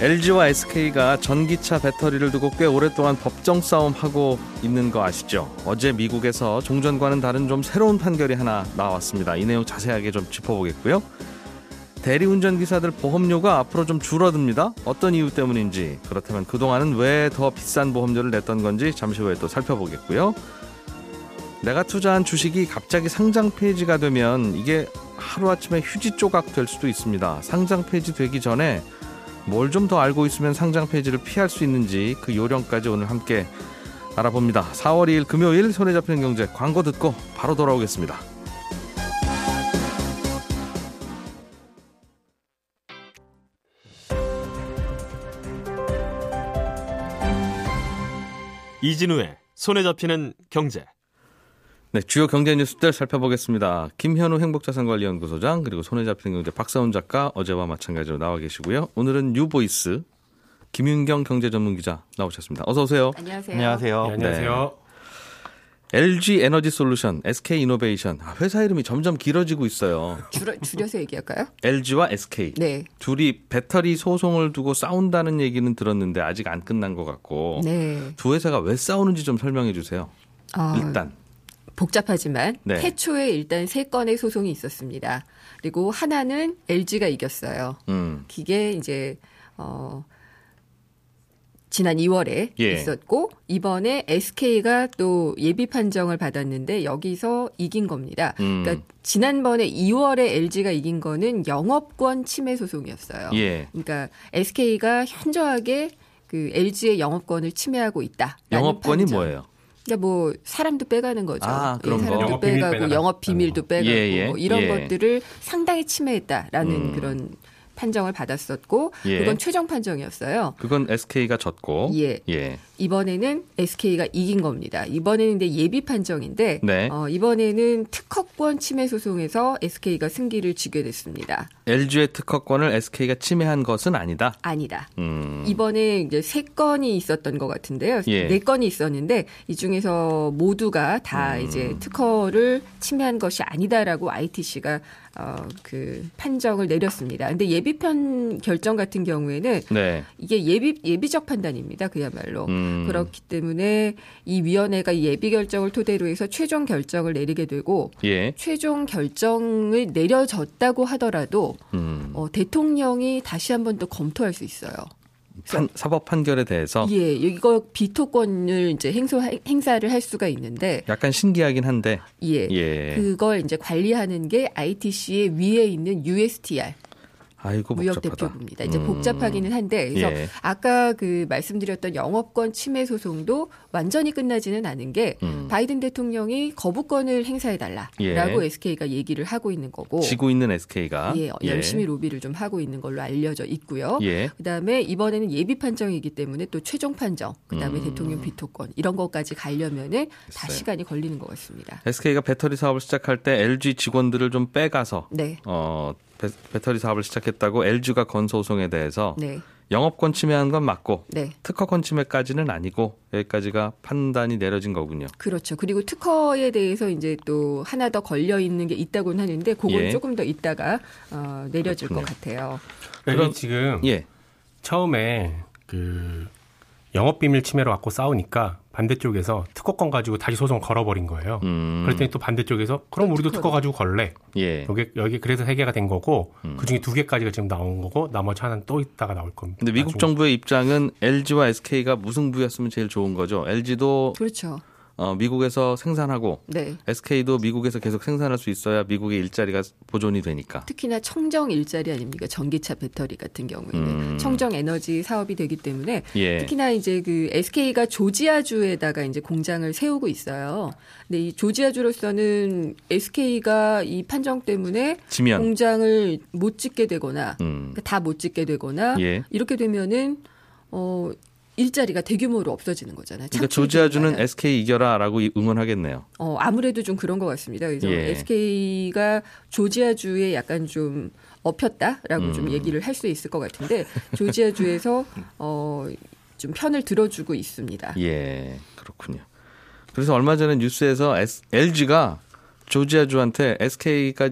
LG와 SK가 전기차 배터리를 두고 꽤 오랫동안 법정 싸움하고 있는 거 아시죠? 어제 미국에서 종전과는 다른 좀 새로운 판결이 하나 나왔습니다. 이 내용 자세하게 좀 짚어보겠고요. 대리운전 기사들 보험료가 앞으로 좀 줄어듭니다. 어떤 이유 때문인지 그렇다면 그동안은 왜 더 비싼 보험료를 냈던 건지 잠시 후에 또 살펴보겠고요. 내가 투자한 주식이 갑자기 상장 폐지가 되면 이게 하루아침에 휴지 조각 될 수도 있습니다. 상장 폐지 되기 전에 뭘 좀 더 알고 있으면 상장 폐지를 피할 수 있는지 그 요령까지 오늘 함께 알아봅니다. 4월 2일 금요일 손에 잡히는 경제 광고 듣고 바로 돌아오겠습니다. 이진우의 손에 잡히는 경제. 네, 주요 경제 뉴스들 살펴보겠습니다. 김현우 행복자산관리연구소장 그리고 손에 잡히는 경제 박사훈 작가 어제와 마찬가지로 나와 계시고요. 오늘은 뉴보이스 김윤경 경제전문기자 나오셨습니다. 어서 오세요. 안녕하세요. 안녕하세요. 네, 안녕하세요. LG 에너지 솔루션, SK 이노베이션. 아, 회사 이름이 점점 길어지고 있어요. 줄여, 줄여서 얘기할까요? LG와 SK. 네. 둘이 배터리 소송을 두고 싸운다는 얘기는 들었는데 아직 안 끝난 것 같고. 네. 두 회사가 왜 싸우는지 좀 설명해 주세요. 어, 일단. 복잡하지만 네. 태초에 일단 세 건의 소송이 있었습니다. 그리고 하나는 LG가 이겼어요. 음. 이게 이제 어 지난 2월에 예. 있었고 이번에 SK가 또 예비 판정을 받았는데 여기서 이긴 겁니다. 음. 그러니까 지난번에 2월에 LG가 이긴 거는 영업권 침해 소송이었어요. 예. 그러니까 SK가 현저하게 그 LG의 영업권을 침해하고 있다. 영업권이 뭐예요? 그러니까 뭐 사람도 빼가는 거죠. 아, 그런 예, 거. 사람도 영업 비밀 빼가고 빼가는 영업 비밀도 거. 빼가고 예, 예. 뭐 이런 예. 것들을 상당히 침해했다라는 음. 그런 판정을 받았었고 예. 그건 최종 판정이었어요. 그건 SK가 졌고. 예. 예. 이번에는 SK가 이긴 겁니다. 이번에는 이제 예비 판정인데 네. 어, 이번에는 특허권 침해 소송에서 SK가 승기를 지게 됐습니다. LG의 특허권을 SK가 침해한 것은 아니다. 아니다. 음. 이번에 이제 세 건이 있었던 것 같은데요. 예. 네 건이 있었는데 이 중에서 모두가 다 음. 이제 특허를 침해한 것이 아니다라고 ITC가 어, 그 판정을 내렸습니다. 근데 예비 편 결정 같은 경우에는 네. 이게 예비 예비적 판단입니다. 그야말로. 음. 그렇기 때문에 이 위원회가 이 예비 결정을 토대로 해서 최종 결정을 내리게 되고 예. 최종 결정을 내려졌다고 하더라도 음. 어, 대통령이 다시 한번 또 검토할 수 있어요. 판, 사법 판결에 대해서 예, 이거 비토권을 이제 행소 행사를 할 수가 있는데 약간 신기하긴 한데. 예. 예. 그걸 이제 관리하는 게 ITC의 위에 있는 USTR 아이고 무역 복잡하다. 대표부입니다. 이제 음. 복잡하기는 한데 그래서 예. 아까 그 말씀드렸던 영업권 침해 소송도 완전히 끝나지는 않은 게 음. 바이든 대통령이 거부권을 행사해 달라라고 예. SK가 얘기를 하고 있는 거고 지고 있는 SK가 예, 열심히 로비를 좀 하고 있는 걸로 알려져 있고요. 예. 그다음에 이번에는 예비 판정이기 때문에 또 최종 판정, 그다음에 음. 대통령 비토권 이런 것까지 가려면은 다 시간이 걸리는 것 같습니다. SK가 배터리 사업을 시작할 때 LG 직원들을 좀 빼가서 네, 어 배, 배터리 사업을 시작했다고 LG가 건 소송에 대해서 네, 영업권 침해한 건 맞고 네, 특허권 침해까지는 아니고 여기까지가 판단이 내려진 거군요. 그렇죠. 그리고 특허에 대해서 이제 또 하나 더 걸려 있는 게 있다고는 하는데 그건 예. 조금 더 있다가 어, 내려질 그렇군요. 것 같아요. 그럼 그럼- 지금 예. 처음에 그 영업 비밀 침해로 갖고 싸우니까 반대쪽에서 특허권 가지고 다시 소송을 걸어버린 거예요. 음. 그랬더니 또 반대쪽에서 그럼 우리도. 특허 가지고 걸래. 예. 여기 여기 그래서 세 개가 된 거고 음. 그 중에 두 개까지가 지금 나온 거고 나머지 하나는 또 있다가 나올 겁니다. 근데 미국 나중에. 정부의 입장은 LG와 SK가 무승부였으면 제일 좋은 거죠. LG도 그렇죠. 어, 미국에서 생산하고 네. SK도 미국에서 계속 생산할 수 있어야 미국의 일자리가 보존이 되니까. 특히나 청정 일자리 아닙니까? 전기차 배터리 같은 경우에는 음. 청정 에너지 사업이 되기 때문에 예. 특히나 이제 그 SK가 조지아주에다가 이제 공장을 세우고 있어요. 근데 이 조지아주로서는 SK가 이 판정 때문에 지면. 공장을 못 짓게 되거나 음. 다못 짓게 되거나 예. 이렇게 되면은 어 일자리가 대규모로 없어지는 거잖아요. 그러니까 조지아주는 SK 이겨라라고 이- 응원하겠네요. 어, 아무래도 좀 그런 것 같습니다. 그래서 예. SK가 조지아주에 약간 좀 업혔다라고 음. 좀 얘기를 할 수 있을 것 같은데 조지아주에서 어, 좀 편을 들어주고 있습니다. 예, 그렇군요. 그래서 얼마 전에 뉴스에서 LG가 조지아주한테 SK가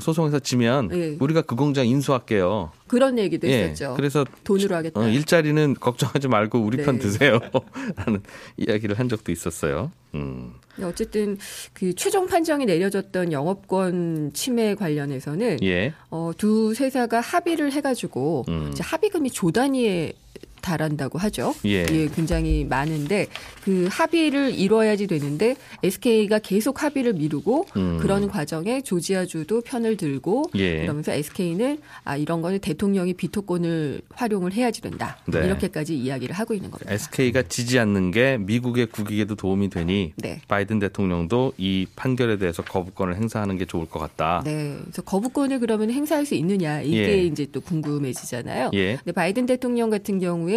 소송에서 지면 예. 우리가 그 공장 인수할게요. 그런 얘기도 예, 했었죠. 그래서 돈으로 하겠다. 어, 일자리는 걱정하지 말고 우리 편 네. 드세요. 라는 이야기를 한 적도 있었어요. 음. 어쨌든 그 최종 판정이 내려졌던 영업권 침해 관련해서는 예. 어, 두 회사가 합의를 해가지고 음. 합의금이 조 단위에 달한다고 하죠. 예. 굉장히 많은데 그 합의를 이뤄야지 되는데 SK가 계속 합의를 미루고 음. 그런 과정에 조지아주도 편을 들고 예. 그러면서 SK는 아 이런 거는 대통령이 비토권을 활용을 해야지 된다. 네. 이렇게까지 이야기를 하고 있는 겁니다. SK가 지지 않는 게 미국의 국익에도 도움이 되니 네. 바이든 대통령도 이 판결에 대해서 거부권을 행사하는 게 좋을 것 같다. 네. 그래서 거부권을 그러면 행사할 수 있느냐 이게 예. 이제 또 궁금해지잖아요. 예. 근데 바이든 대통령 같은 경우에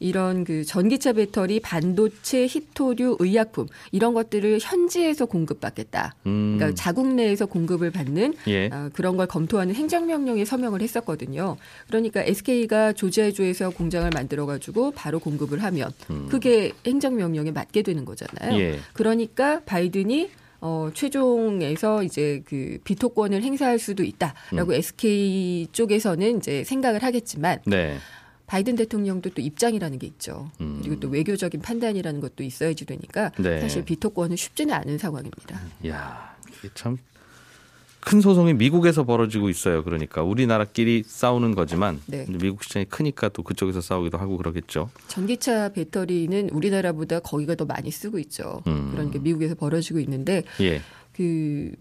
이런 그 전기차 배터리, 반도체, 히토류, 의약품 이런 것들을 현지에서 공급받겠다. 음. 그러니까 자국 내에서 공급을 받는 예. 아, 그런 걸 검토하는 행정명령에 서명을 했었거든요. 그러니까 SK가 조지아주에서 공장을 만들어 가지고 바로 공급을 하면 그게 행정명령에 맞게 되는 거잖아요. 음. 예. 그러니까 바이든이 어, 최종에서 이제 그 비토권을 행사할 수도 있다라고 음. SK 쪽에서는 이제 생각을 하겠지만 네. 바이든 대통령도 또 입장이라는 게 있죠. 음. 그리고 또 외교적인 판단이라는 것도 있어야지 되니까 네. 사실 비토권은 쉽지는 않은 상황입니다. 야, 이게 참 큰 소송이 미국에서 벌어지고 있어요. 그러니까 우리나라끼리 싸우는 거지만 네. 미국 시장이 크니까 또 그쪽에서 싸우기도 하고 그러겠죠. 전기차 배터리는 우리나라보다 거기가 더 많이 쓰고 있죠. 음. 그러니까 미국에서 벌어지고 있는데 예. 그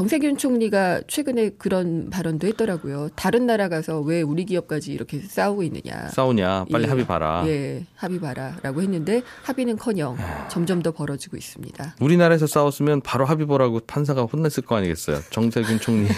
정세균 총리가 최근에 그런 발언도 했더라고요. 다른 나라 가서 왜 우리 기업까지 이렇게 싸우고 있느냐. 싸우냐 빨리 예. 합의 봐라. 예, 합의 봐라라고 했는데 합의는커녕 점점 더 벌어지고 있습니다. 우리나라에서 싸웠으면 바로 합의 보라고 판사가 혼냈을 거 아니겠어요. 정세균 총리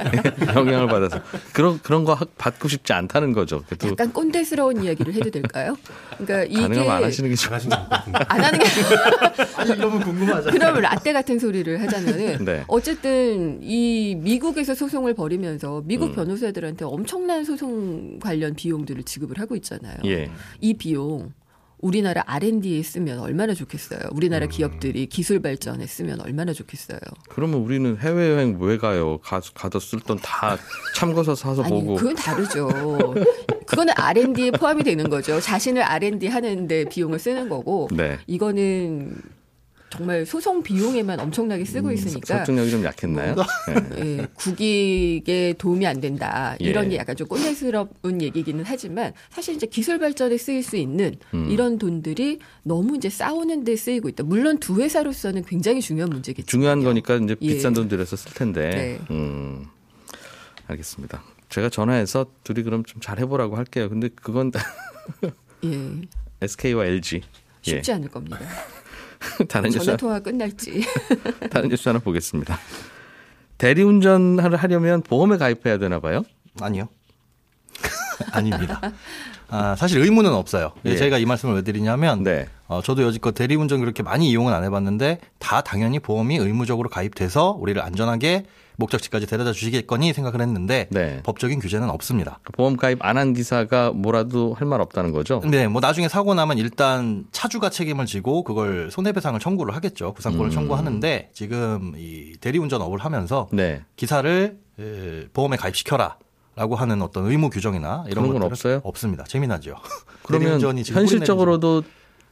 영향을 받아서 그런 그런 거 하- 받고 싶지 않다는 거죠. 그래도 약간 꼰대스러운 이야기를 해도 될까요? 그러니까 이게 가능하면 안 하시는 게 좋. 잘하시는 것 같은데. 안 하는 게 이러면 궁금하잖아요. 그러면 라떼 같은 소리를 하자면은 네. 어쨌든 이 미국에서 소송을 벌이면서 미국 음. 변호사들한테 엄청난 소송 관련 비용들을 지급을 하고 있잖아요. 예. 이 비용 우리나라 R&D에 쓰면 얼마나 좋겠어요. 우리나라 기업들이 기술 발전에 쓰면 얼마나 좋겠어요. 그러면 우리는 해외 여행 왜 가요? 가 가서 쓸 돈 다 참고서 사서 아니, 보고 그건 다르죠. 그거는 R&D에 포함이 되는 거죠. 자신을 R&D 하는데 비용을 쓰는 거고 네. 이거는 정말 소송 비용에만 엄청나게 쓰고 있으니까 음, 설득력이 좀 약했나요? 예. 예, 국익에 도움이 안 된다. 이런 예. 게 약간 좀 꼰대스러운 얘기기는 하지만 사실 이제 기술 발전에 쓰일 수 있는 음. 이런 돈들이 너무 이제 싸우는 데 쓰이고 있다. 물론 두 회사로서는 굉장히 중요한 문제겠죠. 중요한 거니까 이제 예. 비싼 돈 들여서 쓸 텐데. 네. 음. 알겠습니다. 제가 전화해서 둘이 그럼 좀 잘 해보라고 할게요. 근데 그건 예. SK와 LG. 예. 쉽지 않을 겁니다. 다른 뉴스 전화 통화 끝날지. 다른 뉴스 하나 보겠습니다. 대리운전을 하려면 보험에 가입해야 되나 봐요? 아니요. 아닙니다. 아, 사실 의무는 없어요. 예. 제가 이 말씀을 왜 드리냐면 네. 어, 저도 여지껏 대리운전 그렇게 많이 이용은 안 해봤는데 다 당연히 보험이 의무적으로 가입돼서 우리를 안전하게 목적지까지 데려다 주시겠거니 생각을 했는데 네. 법적인 규제는 없습니다. 보험 가입 안 한 기사가 뭐라도 할 말 없다는 거죠? 네, 뭐 나중에 사고 나면 일단 차주가 책임을 지고 그걸 손해배상을 청구를 하겠죠. 구상권을 음. 청구하는데 지금 이 대리운전 업을 하면서 네. 기사를 에, 보험에 가입시켜라. 라고 하는 어떤 의무 규정이나 이런 건 없어요? 없습니다. 재미나죠. 그러면 현실적으로도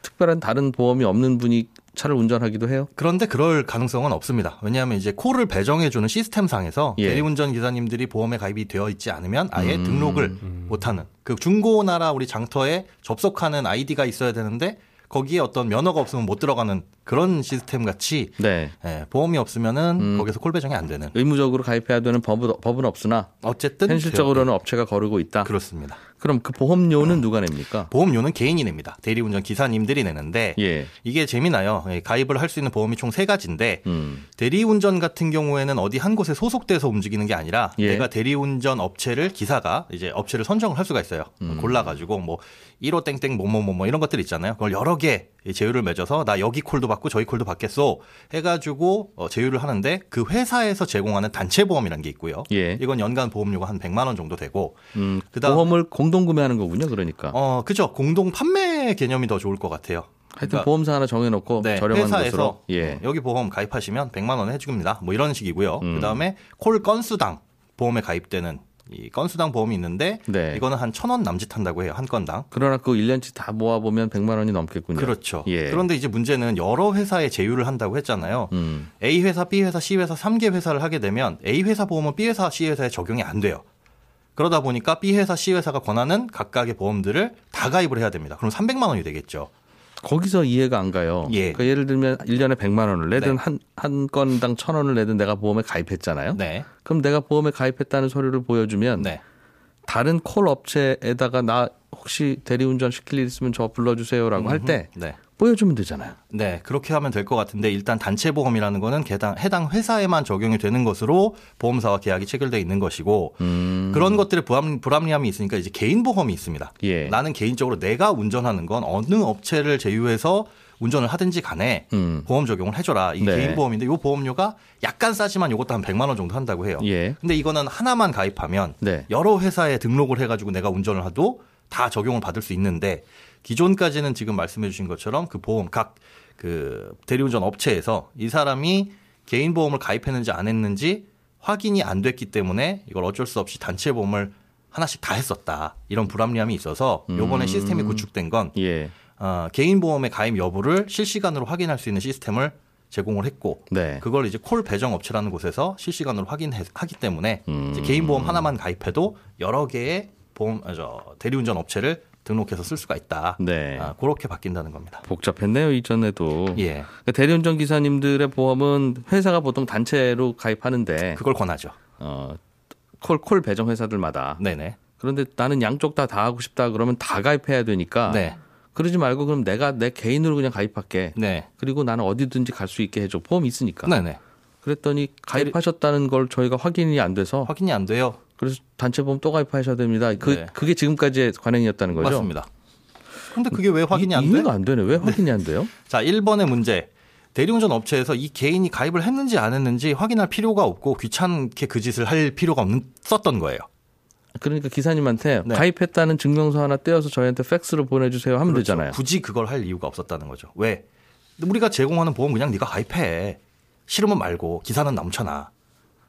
특별한 다른 보험이 없는 분이 차를 운전하기도 해요? 그런데 그럴 가능성은 없습니다. 왜냐하면 이제 코를 배정해주는 시스템상에서 예. 대리운전 기사님들이 보험에 가입이 되어 있지 않으면 아예 음. 등록을 못하는 그 중고나라 우리 장터에 접속하는 아이디가 있어야 되는데 거기에 어떤 면허가 없으면 못 들어가는 그런 시스템 같이 네. 예, 보험이 없으면은 음. 거기서 콜 배정이 안 되는. 의무적으로 가입해야 되는 법은, 법은 없으나 어쨌든 현실적으로는 업체가 거르고 있다. 그렇습니다. 그럼 그 보험료는 누가 냅니까? 보험료는 개인이 냅니다. 대리운전 기사님들이 내는데 예. 이게 재미나요. 예, 가입을 할 수 있는 보험이 총 세 가지인데 음. 대리운전 같은 경우에는 어디 한 곳에 소속돼서 움직이는 게 아니라 예. 내가 대리운전 업체를 기사가 이제 업체를 선정을 할 수가 있어요. 음. 골라가지고 뭐 1호 땡땡 뭐뭐뭐 뭐 이런 것들 있잖아요. 그걸 여러 개 제휴를 맺어서 나 여기 콜도 받고 저기 콜도 받겠소 해가지고 어, 제휴를 하는데 그 회사에서 제공하는 단체 보험이라는 게 있고요. 예. 이건 연간 보험료가 한 100만 원 정도 되고 음, 그다음- 보험을 공동 구매하는 거군요. 그러니까. 어 그죠 공동 판매 개념이 더 좋을 것 같아요. 하여튼 그러니까 보험사 하나 정해놓고 네, 저렴한 회사에서. 예. 어, 여기 보험 가입하시면 100만 원 해줍니다. 뭐 이런 식이고요. 음. 그다음에 콜 건수당 보험에 가입되는 이 건수당 보험이 있는데 네. 이거는 한 천 원 남짓한다고 해요 한 건당. 그러나 그 1년치 다 모아 보면 100만 원이 넘겠군요. 그렇죠. 예. 그런데 이제 문제는 여러 회사에 제휴를 한다고 했잖아요. 음. A 회사, B 회사, C 회사 3개 회사를 하게 되면 A 회사 보험은 B 회사, C 회사에 적용이 안 돼요. 그러다 보니까 B 회사, C 회사가 권하는 각각의 보험들을 다 가입을 해야 됩니다. 그럼 300만 원이 되겠죠. 거기서 이해가 안 가요. 예. 그러니까 예를 들면 1년에 100만 원을 내든 네. 한, 한 건당 1000원을 내든 내가 보험에 가입했잖아요. 네. 그럼 내가 보험에 가입했다는 서류를 보여주면 네. 다른 콜 업체에다가 나 혹시 대리운전 시킬 일 있으면 저 불러주세요라고 할때 네. 보여주면 되잖아요. 네, 그렇게 하면 될 것 같은데 일단 단체 보험이라는 거는 해당, 해당 회사에만 적용이 되는 것으로 보험사와 계약이 체결돼 있는 것이고 음. 그런 것들의 불합, 불합리함이 있으니까 이제 개인 보험이 있습니다. 예. 나는 개인적으로 내가 운전하는 건 어느 업체를 제휴해서 운전을 하든지 간에 음. 보험 적용을 해줘라. 이게 네. 개인 보험인데 이 보험료가 약간 싸지만 이것도 한 100만 원 정도 한다고 해요. 예. 근데 이거는 하나만 가입하면 네. 여러 회사에 등록을 해가지고 내가 운전을 해도 다 적용을 받을 수 있는데 기존까지는 지금 말씀해 주신 것처럼 그 보험 각 그 대리운전 업체에서 이 사람이 개인 보험을 가입했는지 안 했는지 확인이 안 됐기 때문에 이걸 어쩔 수 없이 단체 보험을 하나씩 다 했었다. 이런 불합리함이 있어서 요번에 음. 시스템이 구축된 건 예. 어, 개인 보험의 가입 여부를 실시간으로 확인할 수 있는 시스템을 제공을 했고 네. 그걸 이제 콜 배정 업체라는 곳에서 실시간으로 확인하기 때문에 음. 개인 보험 하나만 가입해도 여러 개의 보험 아, 저 대리운전 업체를 등록해서 쓸 수가 있다. 네. 아, 그렇게 바뀐다는 겁니다. 복잡했네요 이전에도. 예, 그러니까 대리운전 기사님들의 보험은 회사가 보통 단체로 가입하는데 그걸 권하죠. 어, 콜, 콜 배정 회사들마다. 네네. 그런데 나는 양쪽 다다 하고 싶다 그러면 다 가입해야 되니까. 네, 그러지 말고 그럼 내가 내 개인으로 그냥 가입할게. 네, 그리고 나는 어디든지 갈 수 있게 해줘. 보험 있으니까. 네네. 그랬더니 가입하셨다는 걸 저희가 확인이 안 돼서 확인이 안 돼요. 그래서 단체 보험 또 가입하셔야 됩니다. 그 네. 그게 지금까지의 관행이었다는 거죠. 맞습니다. 근데 그게 왜 확인이 이- 안 돼? 이해가 안 되네. 왜 확인이 안 돼요? 자, 1번의 문제. 대리운전 업체에서 이 개인이 가입을 했는지 안 했는지 확인할 필요가 없고 귀찮게 그 짓을 할 필요가 없었던 거예요. 그러니까 기사님한테 네. 가입했다는 증명서 하나 떼어서 저희한테 팩스로 보내주세요 하면 그렇죠. 되잖아요. 굳이 그걸 할 이유가 없었다는 거죠. 왜? 우리가 제공하는 보험 그냥 네가 가입해. 싫으면 말고 기사는 넘쳐나.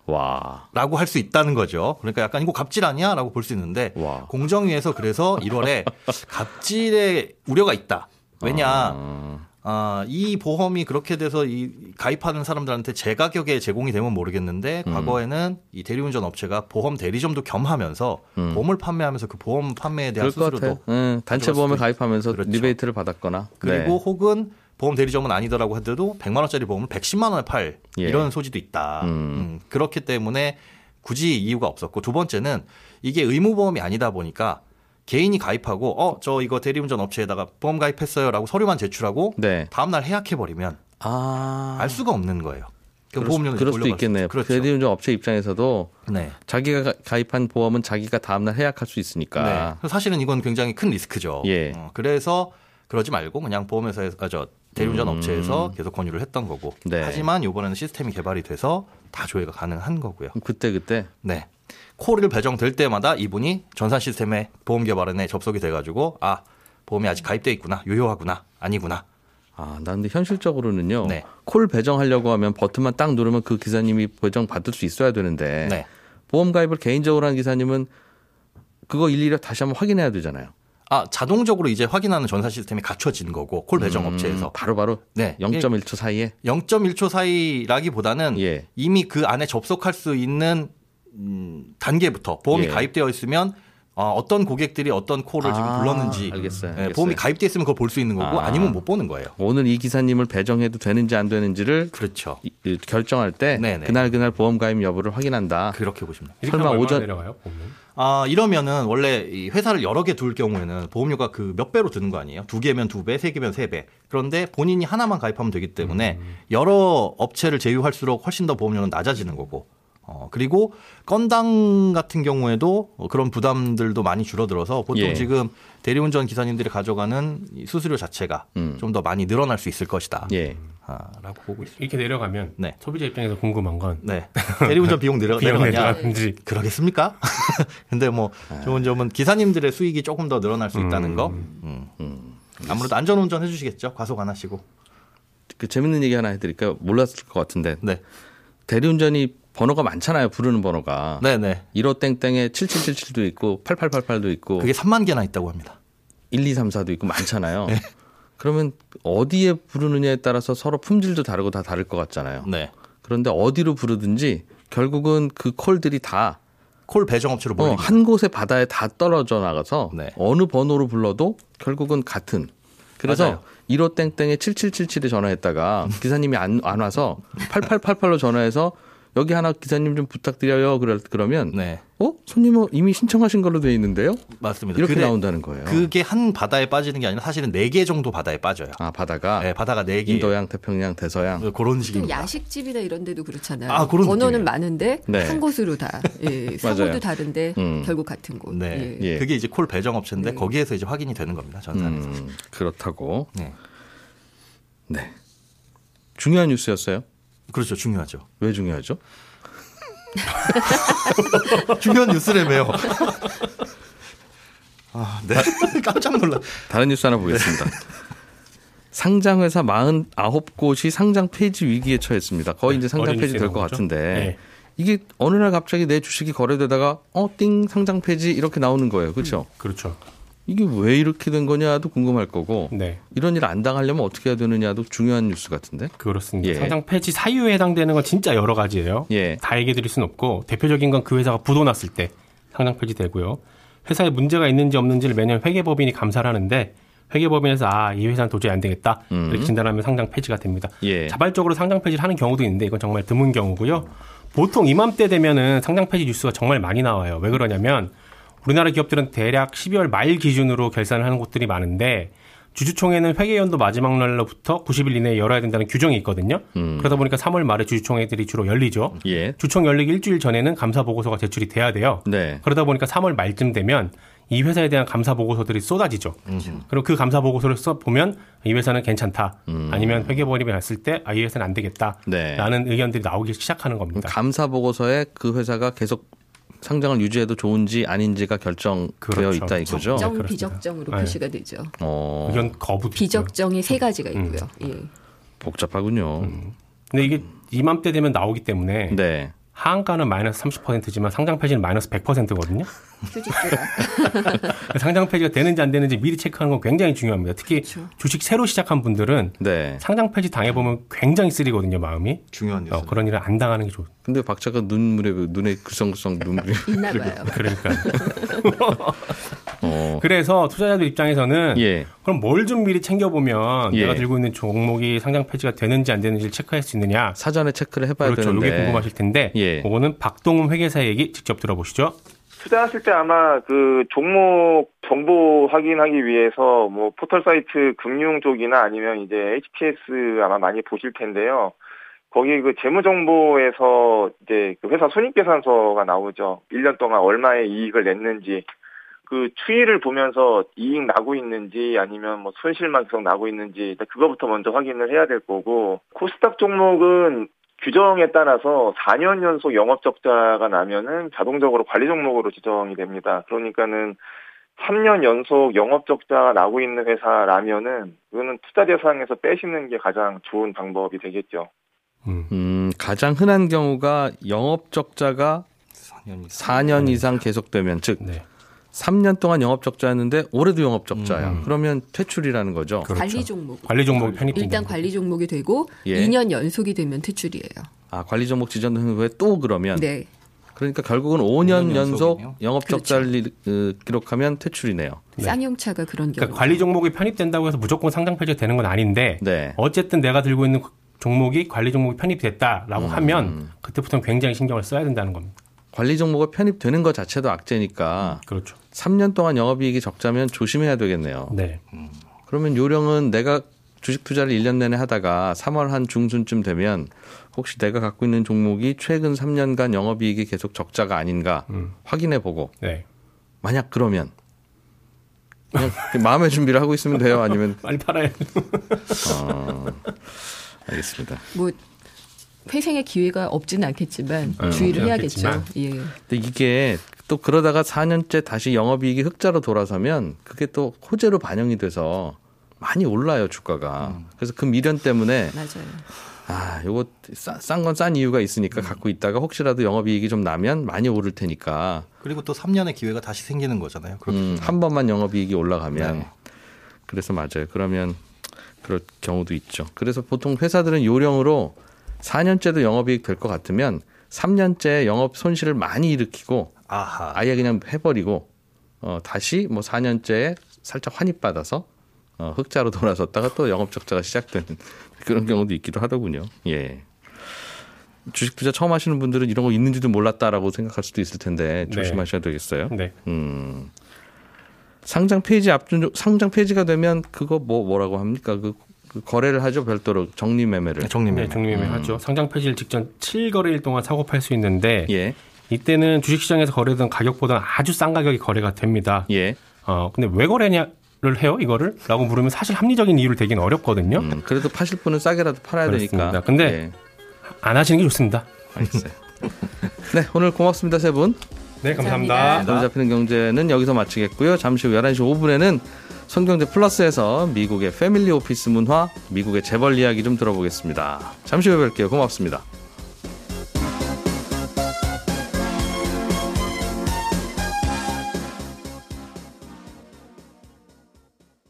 와. 라고 할 수 있다는 거죠. 그러니까 약간 이거 갑질 아니야? 라고 볼 수 있는데 와. 공정위에서 그래서 1월에 갑질의 우려가 있다. 왜냐? 아, 아, 이 보험이 그렇게 돼서 이 가입하는 사람들한테 제 가격에 제공이 되면 모르겠는데 음. 과거에는 이 대리운전 업체가 보험 대리점도 겸하면서 음. 보험을 판매하면서 그 보험 판매에 대한 수수료도. 응, 단체 보험에 가입하면서 그렇죠. 리베이트를 받았거나. 그리고 네. 혹은 보험 대리점은 아니더라고 하더라도 100만 원짜리 보험을 110만 원에 팔 예. 이런 소지도 있다. 음. 음, 그렇기 때문에 굳이 이유가 없었고 두 번째는 이게 의무 보험이 아니다 보니까 개인이 가입하고 어 저 이거 대리운전 업체에다가 보험 가입했어요라고 서류만 제출하고 네. 다음 날 해약해 버리면 아. 알 수가 없는 거예요. 그 보험료는 그럴 수도 있겠네요. 그렇죠. 대리운전 업체 입장에서도 네. 자기가 가- 가입한 보험은 자기가 다음날 해약할 수 있으니까. 네. 사실은 이건 굉장히 큰 리스크죠. 예. 어, 그래서 그러지 말고 그냥 보험회사에서 아, 저 대리운전 음. 업체에서 계속 권유를 했던 거고. 네. 하지만 이번에는 시스템이 개발이 돼서 다 조회가 가능한 거고요. 그때 그때 네. 콜을 배정될 때마다 이분이 전산 시스템의 보험 개발원에 접속이 돼가지고 아 보험이 아직 가입돼 있구나 유효하구나 아니구나 아, 나 근데 현실적으로는요. 네. 콜 배정하려고 하면 버튼만 딱 누르면 그 기사님이 배정 받을 수 있어야 되는데 네. 보험 가입을 개인적으로 한 기사님은 그거 일일이 다시 한번 확인해야 되잖아요. 아 자동적으로 이제 확인하는 전산 시스템이 갖춰진 거고 콜 배정 업체에서 음, 바로 바로 네 0.1초 사이에 0.1초 사이라기보다는 예. 이미 그 안에 접속할 수 있는 음, 단계부터 보험이 예. 가입되어 있으면 어, 어떤 고객들이 어떤 콜을 지금 아, 불렀는지 알겠어요, 예, 알겠어요. 보험이 가입돼 있으면 그걸 볼 수 있는 거고 아. 아. 니면못 보는 거예요. 오늘 이 기사님을 배정해도 되는지 안 되는지를 그렇죠. 이- 이 결정할 때 네네. 그날 그날 보험 가입 여부를 확인한다. 그렇게 보시면 돼요. 설마 오전- 내려가요? 아, 이러면은 원래 이 회사를 여러 개 둘 경우에는 보험료가 그 몇 배로 드는 거 아니에요? 두 개면 두 배, 세 개면 세 배. 그런데 본인이 하나만 가입하면 되기 때문에 여러 업체를 제휴할수록 훨씬 더 보험료는 낮아지는 거고. 어, 그리고 건당 같은 경우에도 어, 그런 부담들도 많이 줄어들어서 보통 예. 지금 대리운전 기사님들이 가져가는 이 수수료 자체가 음. 좀더 많이 늘어날 수 있을 것이다. 예. 아, 라고 보고 있습니다. 이렇게 내려가면 네. 소비자 입장에서 궁금한 건 네. 대리운전 비용 내려, 비용 내려가냐? 내려가는지 그러겠습니까? 근데 뭐 좋은 점은 기사님들의 수익이 조금 더 늘어날 수 있다는 거. 음. 아무래도 안전운전 해주시겠죠. 과속 안 하시고. 그 재밌는 얘기 하나 해드릴까요? 몰랐을 것 같은데 네, 대리운전이 번호가 많잖아요. 부르는 번호가. 네, 네. 15 땡땡에 7777도 있고 8888도 있고 그게 3만 개나 있다고 합니다. 1234도 있고 많잖아요. 네. 그러면 어디에 부르느냐에 따라서 서로 품질도 다르고 다 다를 것 같잖아요. 네. 그런데 어디로 부르든지 결국은 그 콜들이 다 콜 배정업체로 어, 몰립니다. 한 곳에 바다에 다 떨어져 나가서 네. 어느 번호로 불러도 결국은 같은. 그래서 맞아요. 15 땡땡에 7777에 전화했다가 기사님이 안, 안 와서 8888로 전화해서 여기 하나 기사님 좀 부탁드려요. 그럴 그러면 네, 어 손님은 이미 신청하신 걸로 돼 있는데요. 맞습니다. 이렇게 그래- 나온다는 거예요. 그게 한 바다에 빠지는 게 아니라 사실은 네 개 정도 바다에 빠져요. 아 바다가 네, 바다가 네 개. 인도양, 태평양, 대서양. 그런 또 식입니다. 야식집이나 이런 데도 그렇잖아요. 아, 그런 번호는 느낌이에요. 많은데 네. 한 곳으로 다 예. 사고도 다른데 음. 결국 같은 곳. 네, 예. 예. 그게 이제 콜 배정 업체인데 네. 거기에서 이제 확인이 되는 겁니다. 전산에서. 음, 그렇다고. 네, 네. 중요한 뉴스였어요. 그렇죠. 중요하죠. 왜 중요하죠? 중요한 뉴스라며요. 아, 네. 깜짝 놀라. 다른 뉴스 하나 보겠습니다. 상장회사 49곳이 상장 폐지 위기에 처했습니다. 거의 이제 상장 폐지 될 것? 같은데 네. 이게 어느 날 갑자기 내 주식이 거래되다가 어 띵 상장 폐지 이렇게 나오는 거예요. 그렇죠? 그렇죠. 이게 왜 이렇게 된 거냐도 궁금할 거고 네. 이런 일 안 당하려면 어떻게 해야 되느냐도 중요한 뉴스 같은데. 그렇습니다. 예. 상장 폐지 사유에 해당되는 건 진짜 여러 가지예요. 예. 다 얘기해 드릴 수는 없고 대표적인 건 그 회사가 부도 났을 때 상장 폐지되고요. 회사에 문제가 있는지 없는지를 매년 회계법인이 감사를 하는데 회계법인에서 아, 이 회사는 도저히 안 되겠다. 음. 이렇게 진단하면 상장 폐지가 됩니다. 예. 자발적으로 상장 폐지를 하는 경우도 있는데 이건 정말 드문 경우고요. 보통 이맘때 되면은 상장 폐지 뉴스가 정말 많이 나와요. 왜 그러냐면 우리나라 기업들은 대략 12월 말 기준으로 결산을 하는 곳들이 많은데 주주총회는 회계연도 마지막 날로부터 90일 이내에 열어야 된다는 규정이 있거든요. 음. 그러다 보니까 3월 말에 주주총회들이 주로 열리죠. 예. 주총 열리기 일주일 전에는 감사 보고서가 제출이 돼야 돼요. 네. 그러다 보니까 3월 말쯤 되면 이 회사에 대한 감사 보고서들이 쏟아지죠. 그리고 그 감사 보고서를 써 보면 이 회사는 괜찮다. 아니면 회계법인이 났을 때 아, 이 회사는 안 되겠다. 음. 네. 라는 의견들이 나오기 시작하는 겁니다. 감사 보고서에 그 회사가 계속 상장을 유지해도 좋은지 아닌지가 결정되어 그렇죠. 있다 이거죠. 네, 적정 그렇습니다. 비적정으로 네. 표시가 되죠. 어, 거부도 있고요. 비적정이 세 가지가 음. 있고요. 예. 복잡하군요. 근데 이게 이맘때 되면 나오기 때문에 네. 하한가는 마이너스 30%지만 상장 폐지는 마이너스 100%거든요. 휴직주가. 상장 폐지가 되는지 안 되는지 미리 체크하는 건 굉장히 중요합니다. 특히 그렇죠. 주식 새로 시작한 분들은 네. 상장 폐지 당해보면 굉장히 쓰리거든요, 마음이. 중요한 뉴스. 어, 그런 일을 안 당하는 게 좋. 근데 박자가 눈물에 눈에 글썽글썽 눈물이. 있나 봐요. 그러니까. 어. 그래서 투자자들 입장에서는 예. 그럼 뭘 좀 미리 챙겨 보면 예. 내가 들고 있는 종목이 상장 폐지가 되는지 안 되는지를 체크할 수 있느냐. 사전에 체크를 해봐야 그렇죠. 되는데. 이게 궁금하실 텐데 예. 그거는 박동훈 회계사 얘기 직접 들어보시죠. 투자하실 때 아마 그 종목 정보 확인하기 위해서 뭐 포털 사이트 금융 쪽이나 아니면 이제 HPS 아마 많이 보실 텐데요. 거기 그 재무 정보에서 이제 그 회사 손익계산서가 나오죠. 1년 동안 얼마의 이익을 냈는지 그 추이를 보면서 이익 나고 있는지 아니면 뭐 손실만 계속 나고 있는지 그거부터 먼저 확인을 해야 될 거고 코스닥 종목은 규정에 따라서 4년 연속 영업 적자가 나면은 자동적으로 관리 종목으로 지정이 됩니다. 그러니까는 3년 연속 영업 적자가 나고 있는 회사라면은 그거는 투자 대상에서 빼시는 게 가장 좋은 방법이 되겠죠. 음. 음, 가장 흔한 경우가 영업 적자가 4년 4년 이상 계속되면 즉 네. 3년 동안 영업 적자였는데 올해도 영업 적자야. 음. 그러면 퇴출이라는 거죠. 그렇죠. 관리 종목. 관리 종목이 편입된다. 일단 관리 종목이 되고 예. 2년 연속이 되면 퇴출이에요. 아, 관리 종목 지정된 후에 또 그러면 네. 그러니까 결국은 5년 5년 연속. 영업 적자를 어, 기록하면 퇴출이네요. 네. 쌍용차가 그런 경우. 그러니까 관리 종목이 편입된다고 해서 무조건 상장 폐지가 되는 건 아닌데 네. 어쨌든 내가 들고 있는 종목이 관리 종목이 편입됐다라고 음. 하면 그때부터는 굉장히 신경을 써야 된다는 겁니다. 관리 종목가 편입되는 것 자체도 악재니까 그렇죠. 3년 동안 영업이익이 적자면 조심해야 되겠네요. 네. 그러면 요령은 내가 주식 투자를 1년 내내 하다가 3월 한 중순쯤 되면 혹시 내가 갖고 있는 종목이 최근 3년간 영업이익이 계속 적자가 아닌가 음. 확인해 보고 네. 만약 그러면 마음의 준비를 하고 있으면 돼요. 아니면 빨리 팔아야 어, 알겠습니다. 뭐 회생의 기회가 없지는 않겠지만 음, 주의를 해야겠죠. 않겠지만. 예. 근데 이게 또 그러다가 4년째 다시 영업이익이 흑자로 돌아서면 그게 또 호재로 반영이 돼서 많이 올라요 주가가. 그래서 그 미련 때문에 맞아요. 아 요거 싼 건싼 이유가 있으니까 갖고 있다가 혹시라도 영업이익이 좀 나면 많이 오를 테니까 그리고 또 3년의 기회가 다시 생기는 거잖아요. 그렇게 음. 한 번만 영업이익이 올라가면 네. 그래서 맞아요. 그러면 그럴 경우도 있죠. 그래서 보통 회사들은 요령으로 4년째도 영업이익 될 것 같으면 3년째 영업 손실을 많이 일으키고 아하. 아예 그냥 해버리고 어, 다시 뭐 4년째 살짝 환입받아서 어, 흑자로 돌아섰다가 또 영업 적자가 시작되는 그런 경우도 있기도 하더군요. 예. 주식 투자 처음 하시는 분들은 이런 거 있는지도 몰랐다라고 생각할 수도 있을 텐데 네. 조심하셔야 되겠어요. 네. 음. 상장 폐지 앞둔 상장 폐지가 되면 그거 뭐 뭐라고 합니까? 그, 그 거래를 하죠 별도로 정리 매매를. 정리 매매. 네, 종류매매 하죠. 상장 폐지일 직전 7거래일 동안 사고 팔 수 있는데 예. 이때는 주식시장에서 거래되던 가격보다는 아주 싼 가격이 거래가 됩니다. 예. 어, 근데 왜 거래냐 를 해요, 이거를? 라고 물으면 사실 합리적인 이유를 대기는 어렵거든요. 음, 그래도 파실 분은 싸게라도 팔아야 그렇습니다. 되니까. 근데 예. 안 하시는 게 좋습니다. 알겠어요. 네, 오늘 고맙습니다, 세 분. 네, 감사합니다. 감사합니다. 눈 잡히는 경제는 여기서 마치겠고요. 잠시 후 11시 5분에는 손경제 플러스에서 미국의 패밀리 오피스 문화, 미국의 재벌 이야기 좀 들어보겠습니다. 잠시 후에 뵐게요. 고맙습니다.